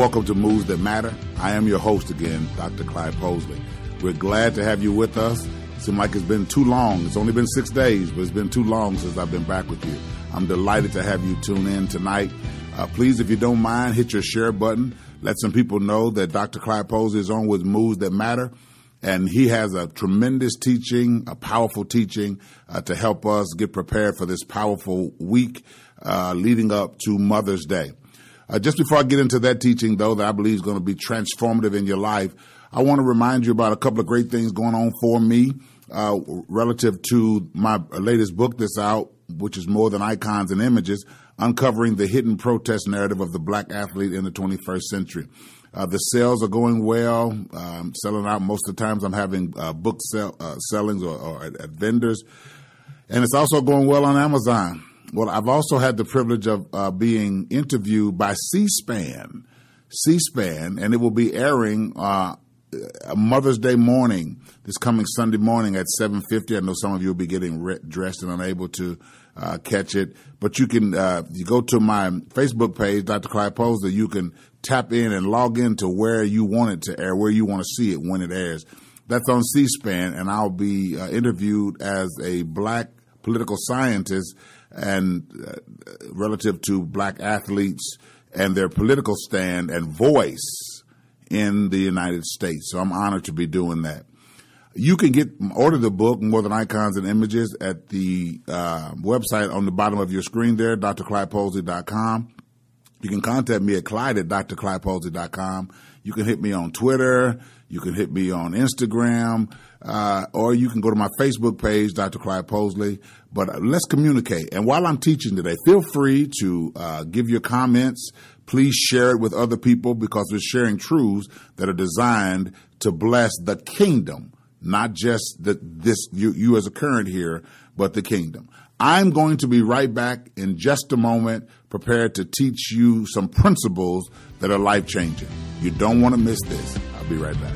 Welcome to Moves That Matter. I am your host again, Dr. Clyde Posley. We're glad to have you with us. It Seems like it's been too long. It's only been six days, but it's been too long since I've been back with you. I'm delighted to have you tune in tonight. Uh, please, if you don't mind, hit your share button. Let some people know that Dr. Clyde Posley is on with Moves That Matter. And he has a tremendous teaching, a powerful teaching uh, to help us get prepared for this powerful week uh, leading up to Mother's Day. Uh, just before I get into that teaching, though, that I believe is going to be transformative in your life, I want to remind you about a couple of great things going on for me uh, relative to my latest book that's out, which is More Than Icons and Images, uncovering the hidden protest narrative of the black athlete in the 21st century. Uh, the sales are going well, um, selling out. Most of the times I'm having uh, book sell, uh, sellings or, or at, at vendors. And it's also going well on Amazon. Well, I've also had the privilege of uh, being interviewed by C-SPAN, C-SPAN, and it will be airing uh, Mother's Day morning, this coming Sunday morning at 7:50. I know some of you will be getting re- dressed and unable to uh, catch it, but you can uh, you go to my Facebook page, Dr. Clyde Posley. You can tap in and log into where you want it to air, where you want to see it when it airs. That's on C-SPAN, and I'll be uh, interviewed as a black political scientist and uh, relative to black athletes and their political stand and voice in the United States. So I'm honored to be doing that. You can get order the book More Than Icons and Images at the uh, website on the bottom of your screen there, drclydeposley.com. You can contact me at Clyde at drclydeposley.com. You can hit me on Twitter. You can hit me on Instagram. Uh, or you can go to my Facebook page, Dr. Clyde Posley. But uh, let's communicate. And while I'm teaching today, feel free to uh, give your comments. Please share it with other people because we're sharing truths that are designed to bless the kingdom, not just the, this you, you as a current here, but the kingdom. I'm going to be right back in just a moment, prepared to teach you some principles that are life changing. You don't want to miss this. I'll be right back.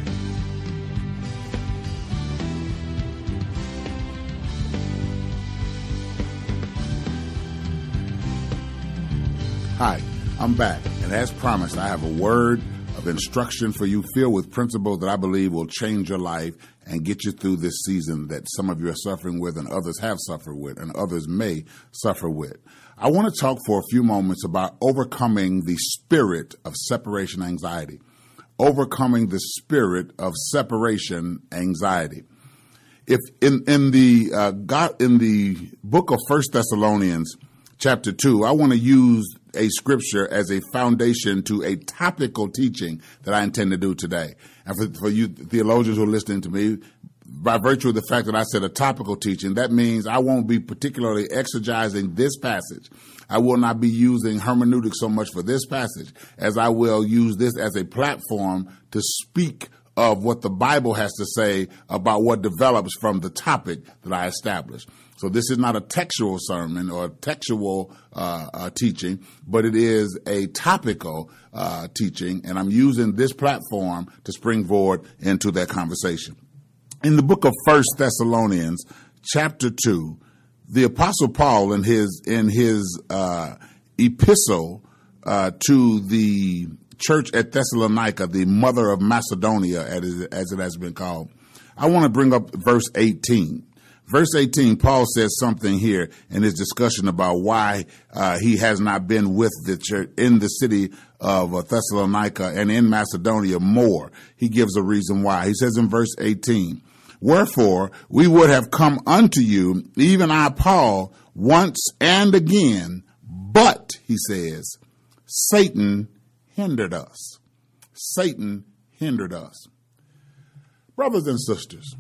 Hi, I'm back, and as promised, I have a word of instruction for you filled with principles that I believe will change your life and get you through this season that some of you are suffering with and others have suffered with and others may suffer with. I want to talk for a few moments about overcoming the spirit of separation anxiety. Overcoming the spirit of separation anxiety. If in in the uh, God in the book of First Thessalonians, chapter two, I want to use a scripture as a foundation to a topical teaching that I intend to do today. And for, for you theologians who are listening to me, by virtue of the fact that I said a topical teaching, that means I won't be particularly exegizing this passage. I will not be using hermeneutics so much for this passage as I will use this as a platform to speak of what the Bible has to say about what develops from the topic that I establish. So this is not a textual sermon or textual uh, uh, teaching, but it is a topical uh, teaching, and I'm using this platform to springboard into that conversation. In the book of First Thessalonians, chapter two, the Apostle Paul in his in his uh, epistle uh, to the church at Thessalonica, the mother of Macedonia, as it has been called. I want to bring up verse 18. Verse 18, Paul says something here in his discussion about why uh, he has not been with the church in the city of uh, Thessalonica and in Macedonia more. He gives a reason why. He says in verse 18, Wherefore we would have come unto you, even I, Paul, once and again, but, he says, Satan hindered us. Satan hindered us. Brothers and sisters,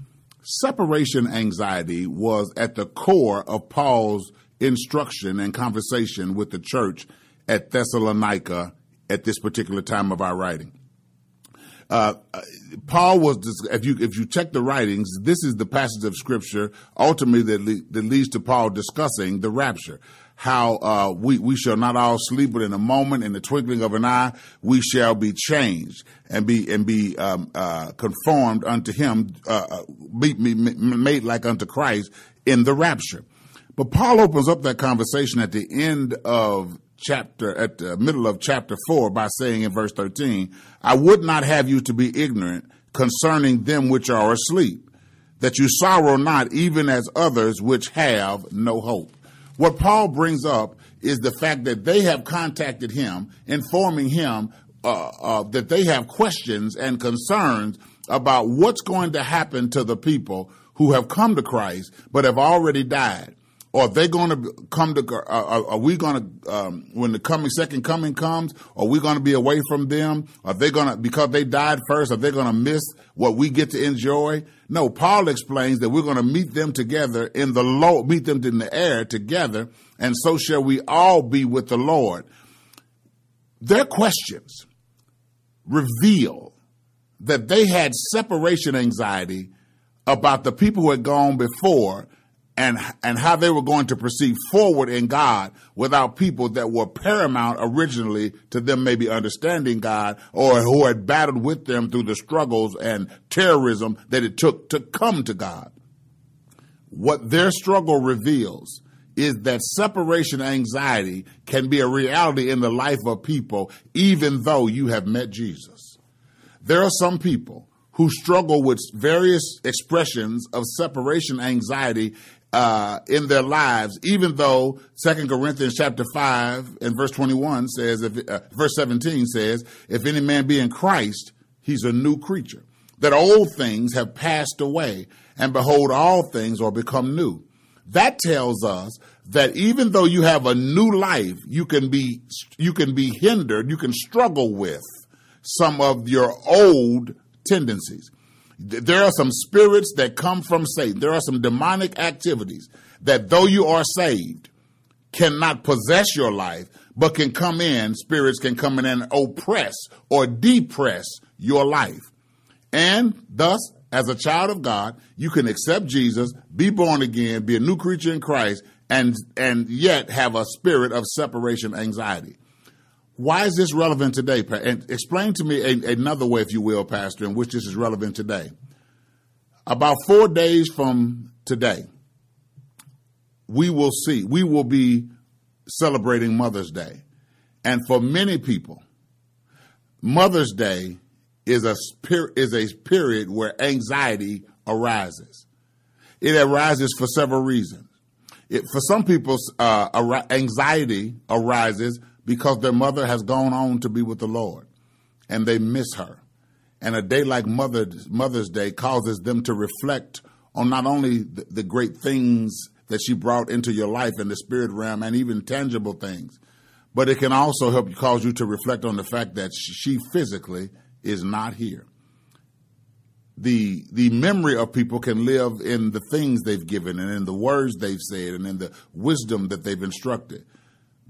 Separation anxiety was at the core of Paul's instruction and conversation with the church at Thessalonica at this particular time of our writing. Uh, Paul was, if you if you check the writings, this is the passage of scripture ultimately that, le- that leads to Paul discussing the rapture how uh, we, we shall not all sleep, but in a moment, in the twinkling of an eye, we shall be changed and be and be um, uh, conformed unto Him, uh, uh be, be made like unto Christ in the rapture. But Paul opens up that conversation at the end of chapter, at the middle of chapter 4 by saying in verse 13, I would not have you to be ignorant concerning them which are asleep, that you sorrow not even as others which have no hope. What Paul brings up is the fact that they have contacted him, informing him uh, uh, that they have questions and concerns about what's going to happen to the people who have come to Christ but have already died. Or are they going to come to? Uh, uh are we going to um, when the coming second coming comes? Are we going to be away from them? Are they going to because they died first? Are they going to miss what we get to enjoy? No. Paul explains that we're going to meet them together in the low, meet them in the air together, and so shall we all be with the Lord. Their questions reveal that they had separation anxiety about the people who had gone before and and how they were going to proceed forward in God without people that were paramount originally to them maybe understanding God or who had battled with them through the struggles and terrorism that it took to come to God. What their struggle reveals is that separation anxiety can be a reality in the life of people even though you have met Jesus. There are some people who struggle with various expressions of separation anxiety uh, in their lives, even though Second Corinthians chapter five and verse twenty one says, if, uh, verse seventeen says, "If any man be in Christ, he's a new creature. That old things have passed away, and behold, all things are become new." That tells us that even though you have a new life, you can be you can be hindered, you can struggle with some of your old tendencies. There are some spirits that come from Satan. There are some demonic activities that, though you are saved, cannot possess your life, but can come in, spirits can come in and oppress or depress your life. And thus, as a child of God, you can accept Jesus, be born again, be a new creature in Christ, and, and yet have a spirit of separation anxiety. Why is this relevant today? And explain to me a, another way, if you will, Pastor, in which this is relevant today. About four days from today, we will see, we will be celebrating Mother's Day. And for many people, Mother's Day is a, is a period where anxiety arises. It arises for several reasons. It, for some people, uh, anxiety arises because their mother has gone on to be with the Lord and they miss her. And a day like Mother's, Mother's Day causes them to reflect on not only the, the great things that she brought into your life in the spirit realm and even tangible things, but it can also help cause you to reflect on the fact that she physically is not here. The, the memory of people can live in the things they've given and in the words they've said and in the wisdom that they've instructed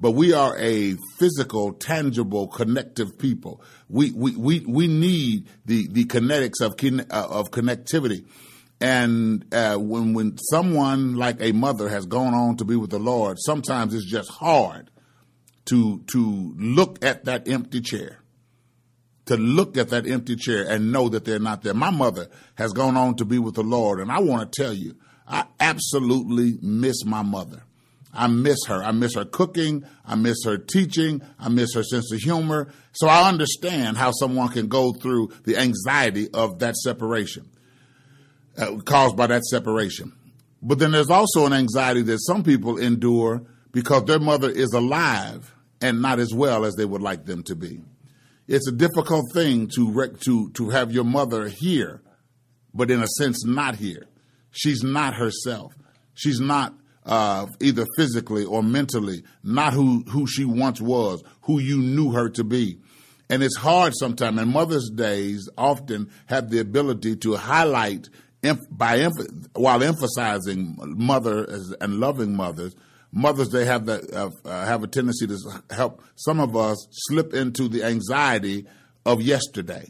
but we are a physical, tangible, connective people. We we we, we need the the kinetics of uh, of connectivity. And uh, when when someone like a mother has gone on to be with the Lord, sometimes it's just hard to to look at that empty chair, to look at that empty chair and know that they're not there. My mother has gone on to be with the Lord, and I want to tell you, I absolutely miss my mother. I miss her. I miss her cooking. I miss her teaching. I miss her sense of humor. So I understand how someone can go through the anxiety of that separation, uh, caused by that separation. But then there's also an anxiety that some people endure because their mother is alive and not as well as they would like them to be. It's a difficult thing to rec- to to have your mother here, but in a sense not here. She's not herself. She's not uh, either physically or mentally, not who, who she once was, who you knew her to be. And it's hard sometimes, and Mother's Days often have the ability to highlight, by while emphasizing mothers and loving mothers, Mothers Day have that uh, uh, have a tendency to help some of us slip into the anxiety of yesterday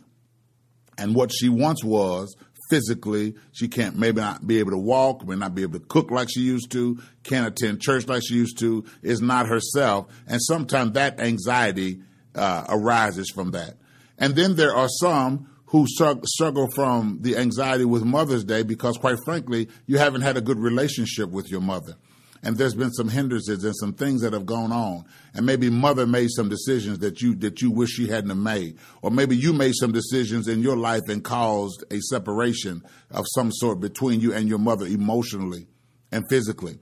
and what she once was physically. She can't maybe not be able to walk, may not be able to cook like she used to, can't attend church like she used to, is not herself. And sometimes that anxiety uh, arises from that. And then there are some who struggle from the anxiety with Mother's Day because, quite frankly, you haven't had a good relationship with your mother. And there's been some hindrances and some things that have gone on. And maybe mother made some decisions that you that you wish she hadn't made. Or maybe you made some decisions in your life and caused a separation of some sort between you and your mother emotionally and physically.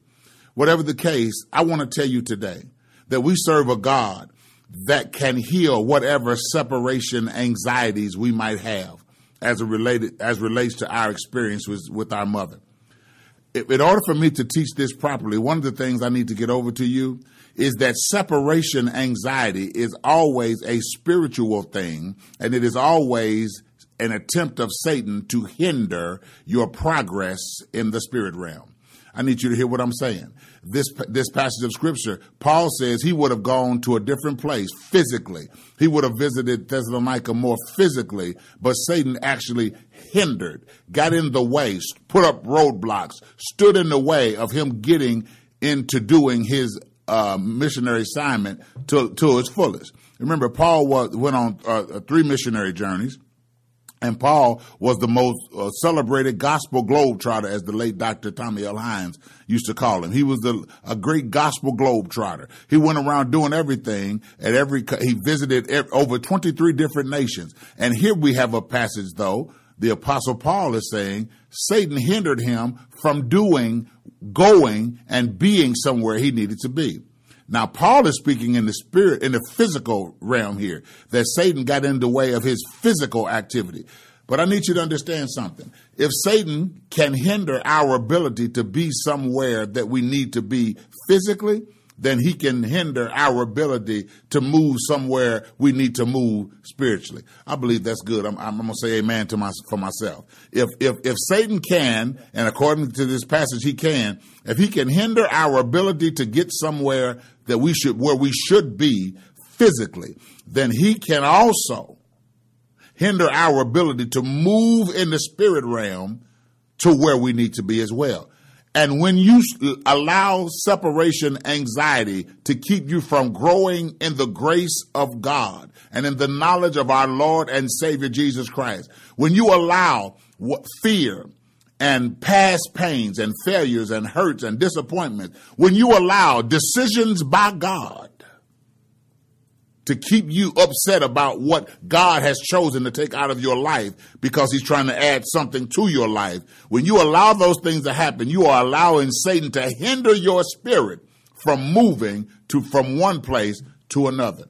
Whatever the case, I want to tell you today that we serve a God that can heal whatever separation anxieties we might have as related as relates to our experience with, with our mother. In order for me to teach this properly, one of the things I need to get over to you is that separation anxiety is always a spiritual thing, and it is always an attempt of Satan to hinder your progress in the spirit realm. I need you to hear what I'm saying this this passage of scripture, Paul says he would have gone to a different place physically. He would have visited Thessalonica more physically, but Satan actually hindered, got in the way, put up roadblocks, stood in the way of him getting into doing his uh, missionary assignment to to its fullest. Remember, Paul was, went on uh, three missionary journeys. And Paul was the most uh, celebrated gospel globetrotter, as the late Dr. Tommy L. Hines used to call him. He was the, a great gospel globetrotter. He went around doing everything at every, he visited over 23 different nations. And here we have a passage though, the apostle Paul is saying Satan hindered him from doing, going and being somewhere he needed to be. Now, Paul is speaking in the spirit, in the physical realm here, that Satan got in the way of his physical activity. But I need you to understand something. If Satan can hinder our ability to be somewhere that we need to be physically, then he can hinder our ability to move somewhere we need to move spiritually. I believe that's good. I'm, I'm, going to say amen to my, for myself. If, if, if Satan can, and according to this passage, he can, if he can hinder our ability to get somewhere that we should, where we should be physically, then he can also hinder our ability to move in the spirit realm to where we need to be as well. And when you allow separation anxiety to keep you from growing in the grace of God and in the knowledge of our Lord and Savior Jesus Christ, when you allow fear and past pains and failures and hurts and disappointments, when you allow decisions by God to keep you upset about what God has chosen to take out of your life because he's trying to add something to your life. When you allow those things to happen, you are allowing Satan to hinder your spirit from moving to from one place to another.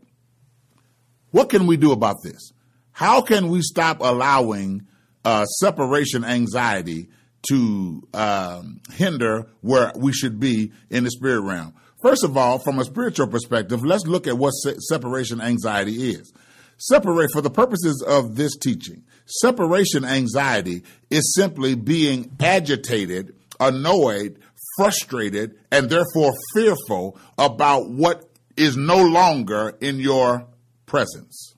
What can we do about this? How can we stop allowing uh, separation anxiety to um, hinder where we should be in the spirit realm. First of all, from a spiritual perspective, let's look at what se- separation anxiety is. Separate, for the purposes of this teaching, separation anxiety is simply being agitated, annoyed, frustrated, and therefore fearful about what is no longer in your presence.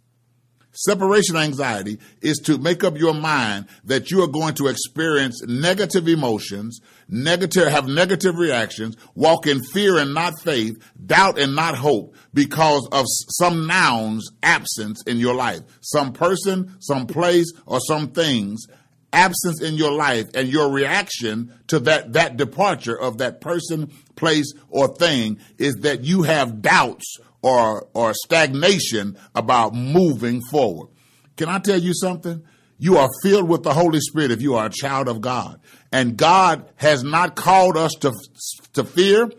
Separation anxiety is to make up your mind that you are going to experience negative emotions, negative, have negative reactions, walk in fear and not faith, doubt and not hope because of some noun's absence in your life. Some person, some place, or some things absence in your life and your reaction to that, that departure of that person, place, or thing is that you have doubts or, or stagnation about moving forward. Can I tell you something? You are filled with the Holy Spirit if you are a child of God. And God has not called us to, to fear,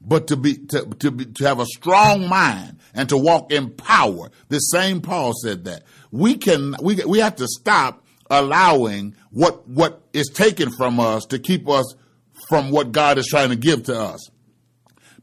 but to be, to, to be, to have a strong mind and to walk in power. The same Paul said that. We can, we, we have to stop allowing what, what is taken from us to keep us from what God is trying to give to us.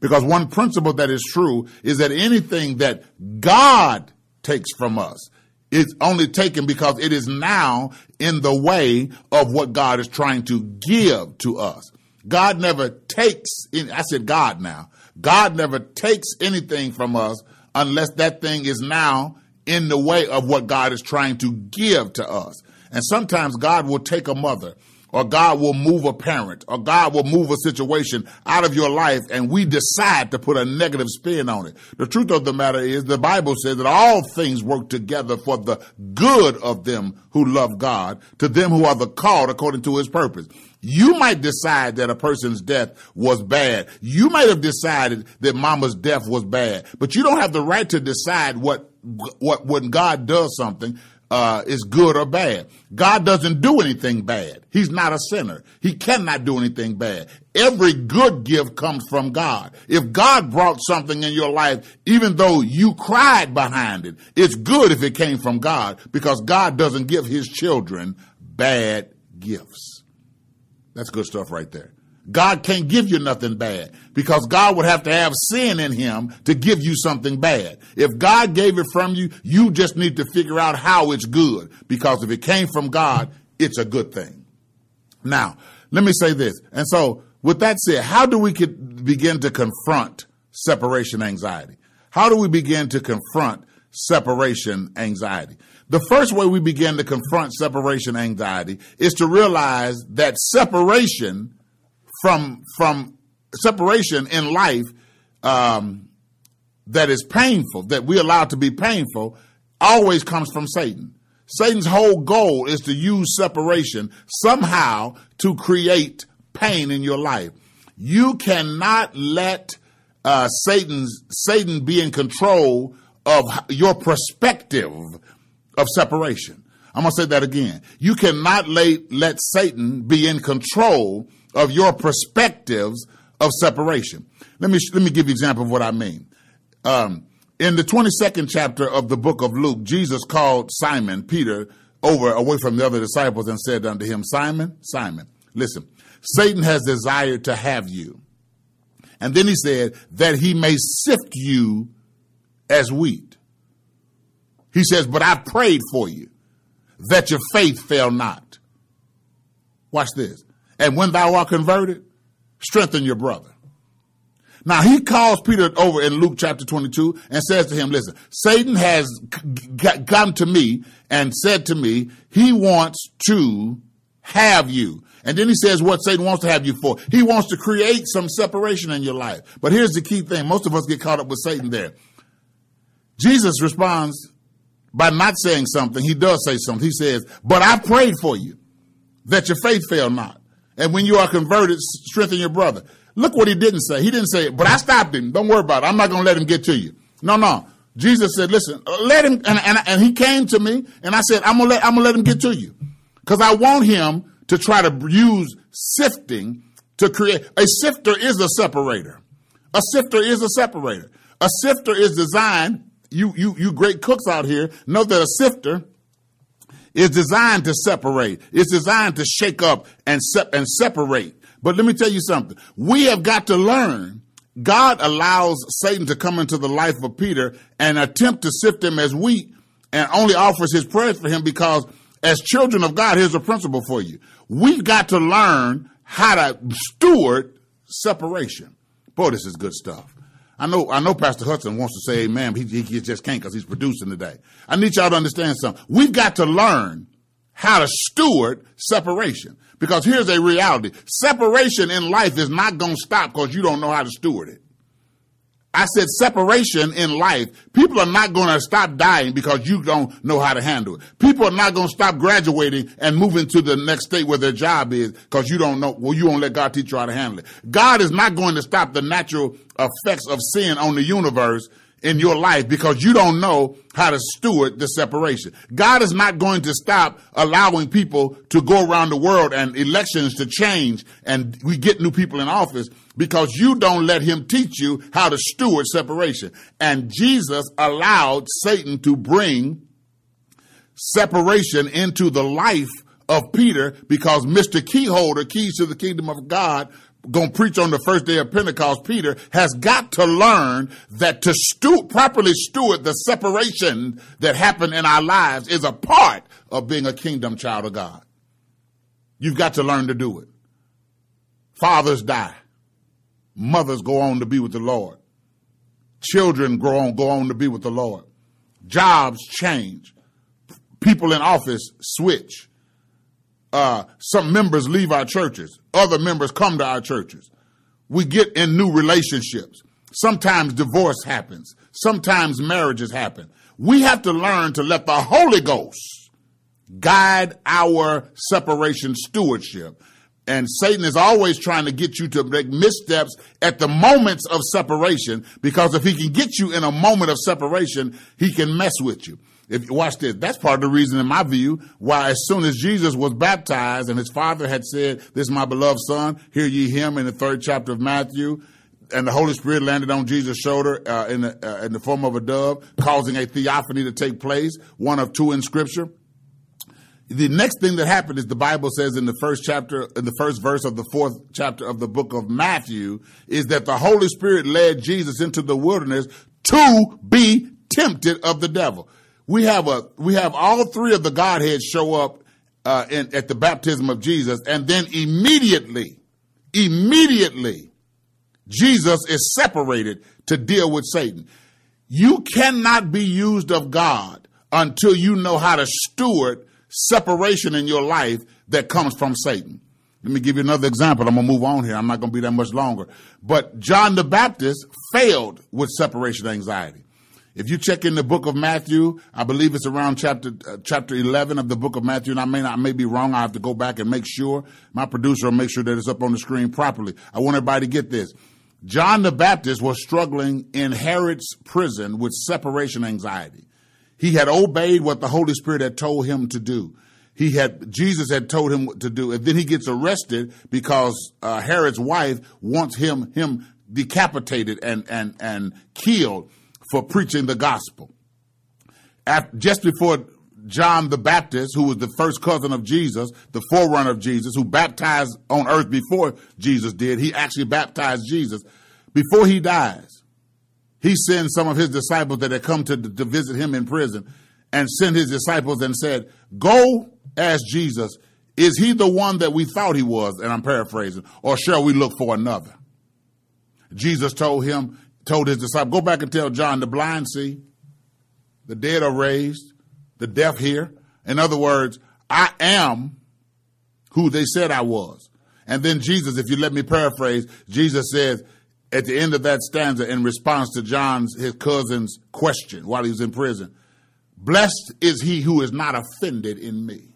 Because one principle that is true is that anything that God takes from us is only taken because it is now in the way of what God is trying to give to us. God never takes, I said God now. God never takes anything from us unless that thing is now in the way of what God is trying to give to us. And sometimes God will take a mother or God will move a parent or God will move a situation out of your life and we decide to put a negative spin on it. The truth of the matter is the Bible says that all things work together for the good of them who love God, to them who are the called according to his purpose. You might decide that a person's death was bad. You might have decided that mama's death was bad, but you don't have the right to decide what, what, when God does something, uh, is good or bad. God doesn't do anything bad. He's not a sinner. He cannot do anything bad. Every good gift comes from God. If God brought something in your life, even though you cried behind it, it's good if it came from God because God doesn't give his children bad gifts. That's good stuff right there. God can't give you nothing bad because God would have to have sin in him to give you something bad. If God gave it from you, you just need to figure out how it's good because if it came from God, it's a good thing. Now, let me say this. And so with that said, how do we begin to confront separation anxiety? How do we begin to confront separation anxiety? The first way we begin to confront separation anxiety is to realize that separation from from separation in life um, that is painful, that we allow to be painful, always comes from Satan. Satan's whole goal is to use separation somehow to create pain in your life. You cannot let uh, Satan's Satan be in control of your perspective of separation. I'm to say that again. You cannot lay, let Satan be in control of your perspectives of separation. Let me, let me give you an example of what I mean. Um, in the 22nd chapter of the book of Luke, Jesus called Simon, Peter, over away from the other disciples and said unto him, Simon, Simon, listen, Satan has desired to have you. And then he said that he may sift you as wheat. He says, But I prayed for you that your faith fail not. Watch this. And when thou art converted, strengthen your brother. Now he calls Peter over in Luke chapter 22 and says to him, listen, Satan has come to me and said to me, he wants to have you. And then he says what Satan wants to have you for. He wants to create some separation in your life. But here's the key thing. Most of us get caught up with Satan there. Jesus responds by not saying something, he does say something. He says, But I prayed for you that your faith fail not. And when you are converted, strengthen your brother. Look what he didn't say. He didn't say, But I stopped him. Don't worry about it. I'm not going to let him get to you. No, no. Jesus said, Listen, let him. And, and, and he came to me, and I said, I'm going to let, I'm going to let him get to you. Because I want him to try to use sifting to create. A sifter is a separator. A sifter is a separator. A sifter is designed you, you, you great cooks out here know that a sifter is designed to separate. It's designed to shake up and, se- and separate. But let me tell you something. We have got to learn. God allows Satan to come into the life of Peter and attempt to sift him as wheat and only offers his prayers for him because as children of God, here's a principle for you. We've got to learn how to steward separation. Boy, this is good stuff. I know, I know Pastor Hudson wants to say amen, but he, he just can't because he's producing today. I need y'all to understand something. We've got to learn how to steward separation because here's a reality. Separation in life is not going to stop because you don't know how to steward it. I said separation in life. People are not going to stop dying because you don't know how to handle it. People are not going to stop graduating and moving to the next state where their job is because you don't know, well, you won't let God teach you how to handle it. God is not going to stop the natural effects of sin on the universe in your life because you don't know how to steward the separation. God is not going to stop allowing people to go around the world and elections to change and we get new people in office because you don't let him teach you how to steward separation. And Jesus allowed Satan to bring separation into the life of Peter because Mr. Keyholder, keys to the kingdom of God, to preach on the first day of Pentecost, Peter has got to learn that to stu- properly steward the separation that happened in our lives is a part of being a kingdom child of God. You've got to learn to do it. Fathers die. Mothers go on to be with the Lord. Children grow on, go on to be with the Lord. Jobs change. People in office switch. uh, some members leave our churches, other members come to our churches. We get in new relationships. Sometimes divorce happens. Sometimes marriages happen. We have to learn to let the Holy Ghost guide our separation stewardship. And Satan is always trying to get you to make missteps at the moments of separation because if he can get you in a moment of separation, he can mess with you. If you watch this, that's part of the reason, in my view, why as soon as Jesus was baptized and his father had said, "This is my beloved son, hear ye him," in the third chapter of Matthew, and the Holy Spirit landed on Jesus' shoulder uh, in, the, uh, in the form of a dove, causing a theophany to take place, one of two in Scripture. The next thing that happened is the Bible says in the first chapter, in the first verse of the fourth chapter of the book of Matthew, is that the Holy Spirit led Jesus into the wilderness to be tempted of the devil. We have a we have all three of the Godheads show up uh, in, at the baptism of Jesus, and then immediately, immediately, Jesus is separated to deal with Satan. You cannot be used of God until you know how to steward separation in your life that comes from Satan. Let me give you another example. I'm going to move on here. I'm not going to be that much longer. But John the Baptist failed with separation anxiety. If you check in the book of Matthew, I believe it's around chapter uh, chapter 11 of the book of Matthew, and I may not I may be wrong. I have to go back and make sure. My producer will make sure that it's up on the screen properly. I want everybody to get this. John the Baptist was struggling in Herod's prison with separation anxiety. He had obeyed what the Holy Spirit had told him to do. He had Jesus had told him what to do, and then he gets arrested because uh, Herod's wife wants him him decapitated and and and killed for preaching the gospel. After, just before John the Baptist, who was the first cousin of Jesus, the forerunner of Jesus, who baptized on earth before Jesus did, he actually baptized Jesus. Before he dies, he sends some of his disciples that had come to, to visit him in prison and sent his disciples and said, Go ask Jesus, is he the one that we thought he was? And I'm paraphrasing, or shall we look for another? Jesus told him, told his disciples, Go back and tell John, the blind see, the dead are raised, the deaf hear. In other words, I am who they said I was. And then Jesus, if you let me paraphrase, Jesus says at the end of that stanza in response to John's, his cousin's question while he was in prison, blessed is he who is not offended in me.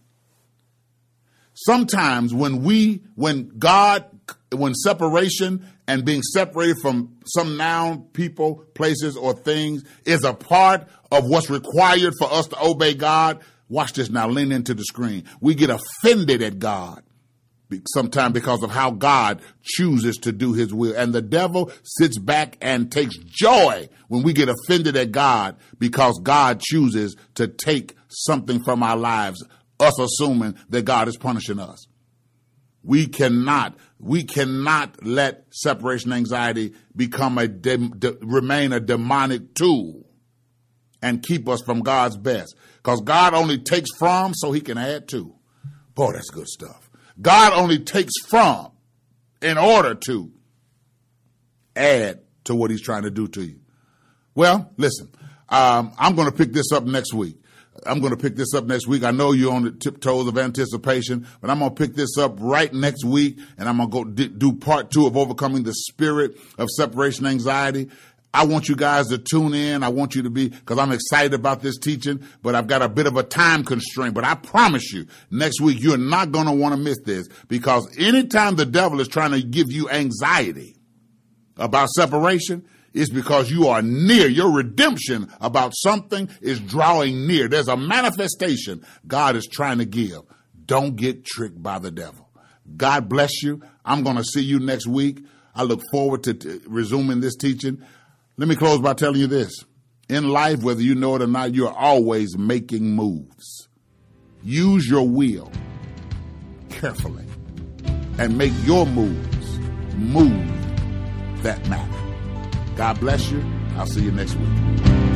Sometimes when we, when God, when separation and being separated from some noun, people, places, or things is a part of what's required for us to obey God. Watch this now, lean into the screen. We get offended at God sometimes because of how God chooses to do his will. And the devil sits back and takes joy when we get offended at God because God chooses to take something from our lives, us assuming that God is punishing us. We cannot, we cannot let separation anxiety become a, de, de, remain a demonic tool and keep us from God's best. Because God only takes from so he can add to. Boy, that's good stuff. God only takes from in order to add to what he's trying to do to you. Well, listen, um, I'm going to pick this up next week. I'm going to pick this up next week. I know you're on the tiptoes of anticipation, but I'm going to pick this up right next week, and I'm going to go do part two of overcoming the spirit of separation anxiety. I want you guys to tune in. I want you to be, because I'm excited about this teaching, but I've got a bit of a time constraint. But I promise you, next week, you're not going to want to miss this because anytime the devil is trying to give you anxiety about separation, is because you are near. Your redemption about something is drawing near. There's a manifestation God is trying to give. Don't get tricked by the devil. God bless you. I'm going to see you next week. I look forward to t- resuming this teaching. Let me close by telling you this. In life, whether you know it or not, you're always making moves. Use your will carefully and make your moves move that matter. God bless you. I'll see you next week.